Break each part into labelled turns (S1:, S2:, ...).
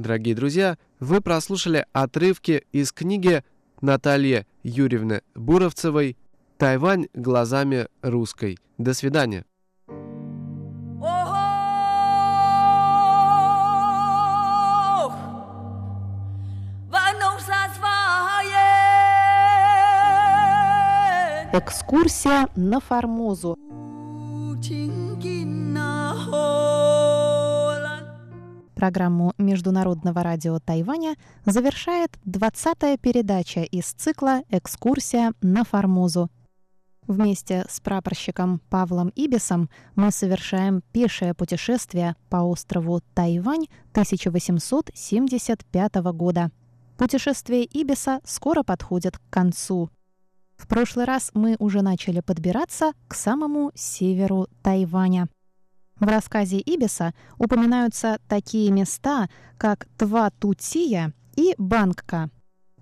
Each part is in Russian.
S1: Дорогие друзья, вы прослушали отрывки из книги Натальи Юрьевны Буровцевой «Тайвань глазами русской». До свидания.
S2: Экскурсия на Формозу. Программу Международного радио Тайваня завершает 20-я передача из цикла «Экскурсия на Формозу». Вместе с прапорщиком Павлом Ибисом мы совершаем пешее путешествие по острову Тайвань 1875 года. Путешествие Ибиса скоро подходит к концу. В прошлый раз мы уже начали подбираться к самому северу Тайваня. В рассказе Ибиса упоминаются такие места, как Тватутия и Бангка.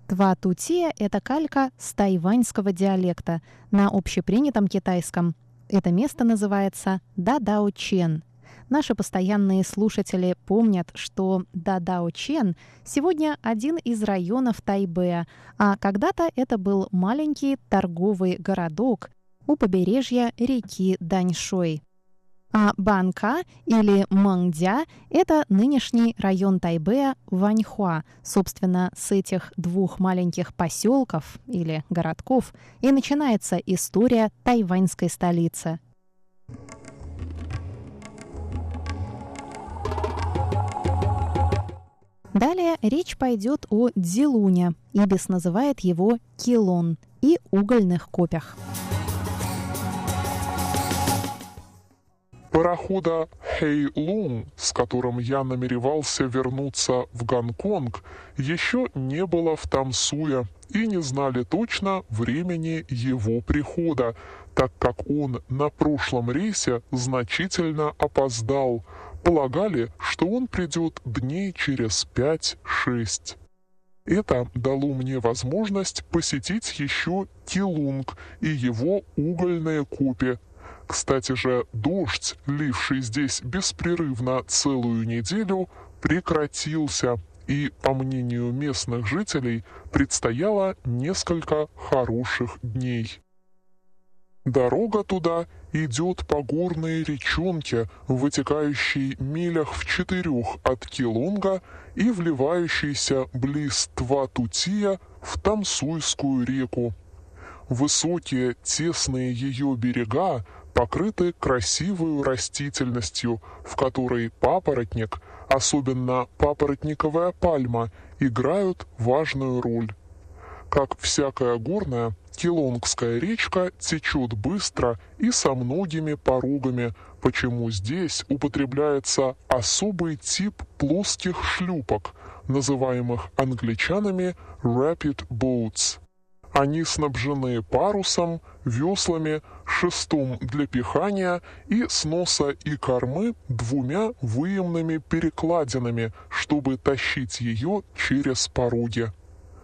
S2: Тватутия — это калька с тайваньского диалекта на общепринятом китайском. Это место называется Дадао-Чен — Наши постоянные слушатели помнят, что Дадао-Чен сегодня один из районов Тайбэя, а когда-то это был маленький торговый городок у побережья реки Даньшой. А Банка или Мангдя – это нынешний район Тайбэя Ваньхуа. Собственно, с этих двух маленьких поселков или городков и начинается история тайваньской столицы – Далее речь пойдет о Дзилуне, Ибис называет его Килон, и угольных копях.
S3: Парохода Хэйлун, с которым я намеревался вернуться в Гонконг, еще не было в Тамсуе и не знали точно времени его прихода, так как он на прошлом рейсе значительно опоздал – Полагали, что он придет дней через пять-шесть. Это дало мне возможность посетить еще Килунг и его угольные копи. Кстати же, дождь, ливший здесь беспрерывно целую неделю, прекратился, и, по мнению местных жителей, предстояло несколько хороших дней. Дорога туда идет по горной речонке, вытекающей милях в четырех от Килунга и вливающейся близ Тватутия в Тамсуйскую реку. Высокие, тесные ее берега покрыты красивой растительностью, в которой папоротник, особенно папоротниковая пальма, играют важную роль. Как всякая горная, Килонгская речка течет быстро и со многими порогами, почему здесь употребляется особый тип плоских шлюпок, называемых англичанами rapid boats. Они снабжены парусом, веслами, шестом для пихания и с носа и кормы двумя выемными перекладинами, чтобы тащить ее через пороги.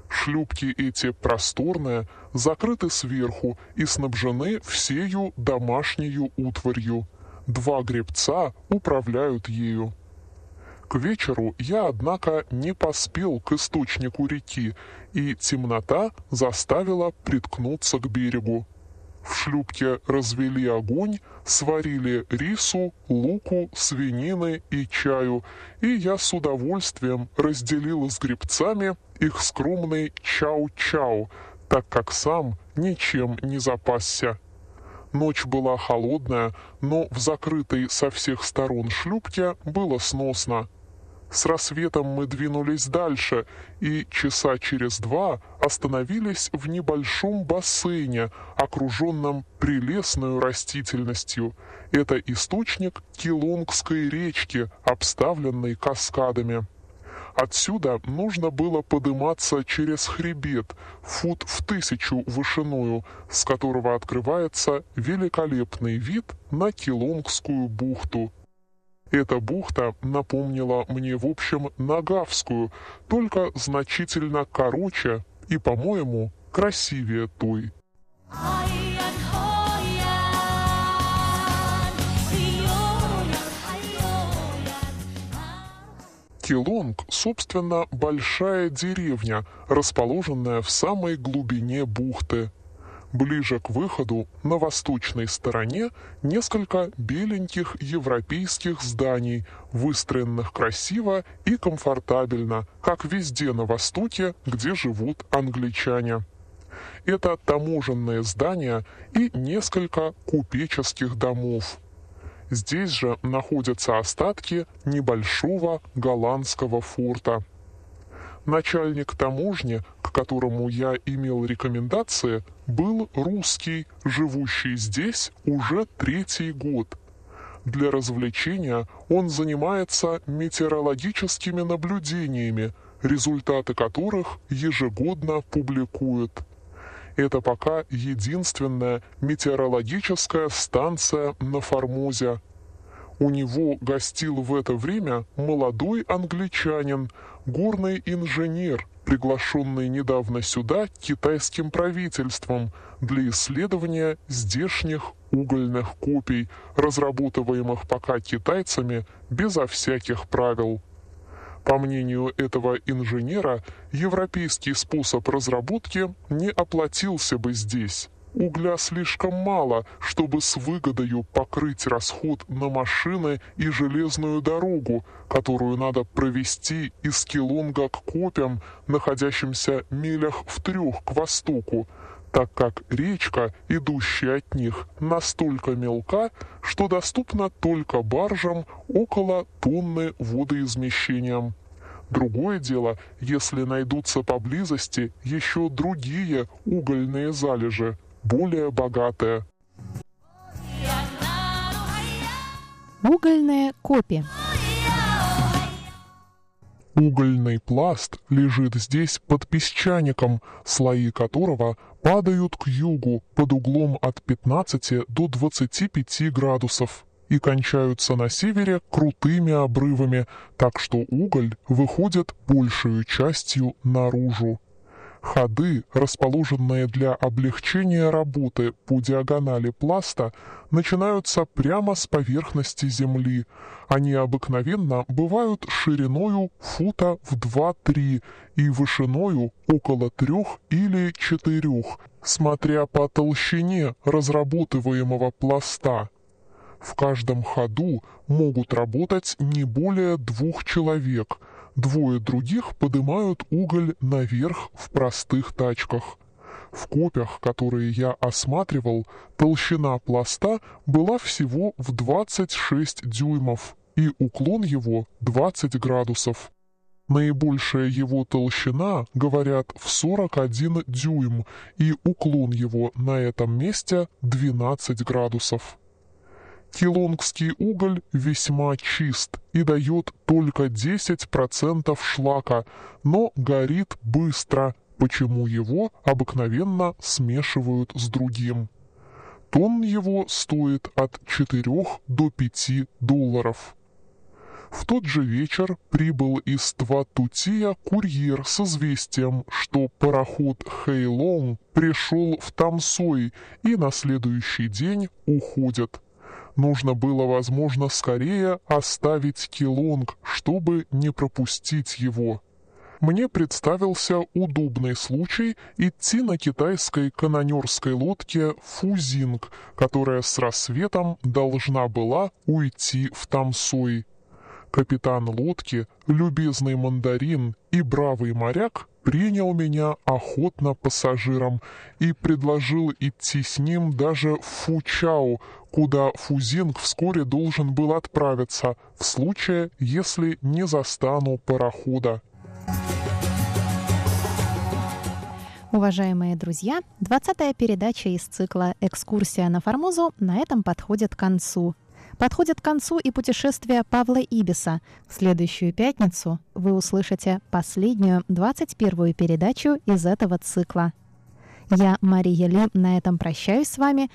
S3: Шлюпки эти просторные, закрыты сверху и снабжены всею домашнею утварью. Два гребца управляют ею. К вечеру я, однако, не поспел к источнику реки, и темнота заставила приткнуться к берегу. В шлюпке развели огонь, сварили рису, луку, свинины и чаю, и я с удовольствием разделил с гребцами их скромный чау-чау, так как сам ничем не запасся. Ночь была холодная, но в закрытой со всех сторон шлюпке было сносно. С рассветом мы двинулись дальше и часа через два остановились в небольшом бассейне, окруженном прелестной растительностью. Это источник Килонгской речки, обставленной каскадами. Отсюда нужно было подниматься через хребет, фут в тысячу вышиною, с которого открывается великолепный вид на Килонгскую бухту. Эта бухта напомнила мне в общем Нагавскую, только значительно короче и, по-моему, красивее той. Келонг, собственно, большая деревня, расположенная в самой глубине бухты. Ближе к выходу, на восточной стороне, несколько беленьких европейских зданий, выстроенных красиво и комфортабельно, как везде на Востоке, где живут англичане. Это таможенные здания и несколько купеческих домов. Здесь же находятся остатки небольшого голландского форта. Начальник таможни, к которому я имел рекомендации, был русский, живущий здесь уже третий год. Для развлечения он занимается метеорологическими наблюдениями, результаты которых ежегодно публикует. Это пока единственная метеорологическая станция на Формозе. У него гостил в это время молодой англичанин, горный инженер, приглашенный недавно сюда китайским правительством для исследования здешних угольных копий, разработываемых пока китайцами безо всяких правил. По мнению этого инженера, европейский способ разработки не оплатился бы здесь. Угля слишком мало, чтобы с выгодою покрыть расход на машины и железную дорогу, которую надо провести из Келонга к Копям, находящимся милях в трех к востоку, так как речка, идущая от них, настолько мелка, что доступна только баржам около тонны водоизмещением. Другое дело, если найдутся поблизости еще другие угольные залежи, более богатые.
S2: Угольные копи.
S3: Угольный пласт лежит здесь под песчаником, слои которого падают к югу под углом от 15 до 25 градусов и кончаются на севере крутыми обрывами, так что уголь выходит большую частью наружу. Ходы, расположенные для облегчения работы по диагонали пласта, начинаются прямо с поверхности земли. Они обыкновенно бывают шириною фута в 2-3 и вышиною около трех или четырех, смотря по толщине разработываемого пласта. В каждом ходу могут работать не более двух человек – Двое других поднимают уголь наверх в простых тачках. В копях, которые я осматривал, толщина пласта была всего в 26 дюймов, и уклон его 20 градусов. Наибольшая его толщина, говорят, в 41 дюйм, и уклон его на этом месте 12 градусов. Килонгский уголь весьма чист и дает только 10% шлака, но горит быстро, почему его обыкновенно смешивают с другим. Тонн его стоит от 4 до 5 долларов. В тот же вечер прибыл из Тватутия курьер с известием, что пароход Хэйлонг пришел в Тамсой и на следующий день уходит. Нужно было, возможно, скорее оставить Килонг, чтобы не пропустить его. Мне представился удобный случай идти на китайской канонерской лодке «Фузинг», которая с рассветом должна была уйти в Тамсой. Капитан лодки, любезный мандарин и бравый моряк принял меня охотно пассажиром и предложил идти с ним даже в Фучао, куда Фузинг вскоре должен был отправиться, в случае, если не застану парохода.
S2: Уважаемые друзья, 20-я передача из цикла «Экскурсия на Формозу» на этом подходит к концу. Подходит к концу и путешествие Павла Ибиса. В следующую пятницу вы услышите последнюю, 21-ю передачу из этого цикла. Я, Мария Ли, на этом прощаюсь с вами.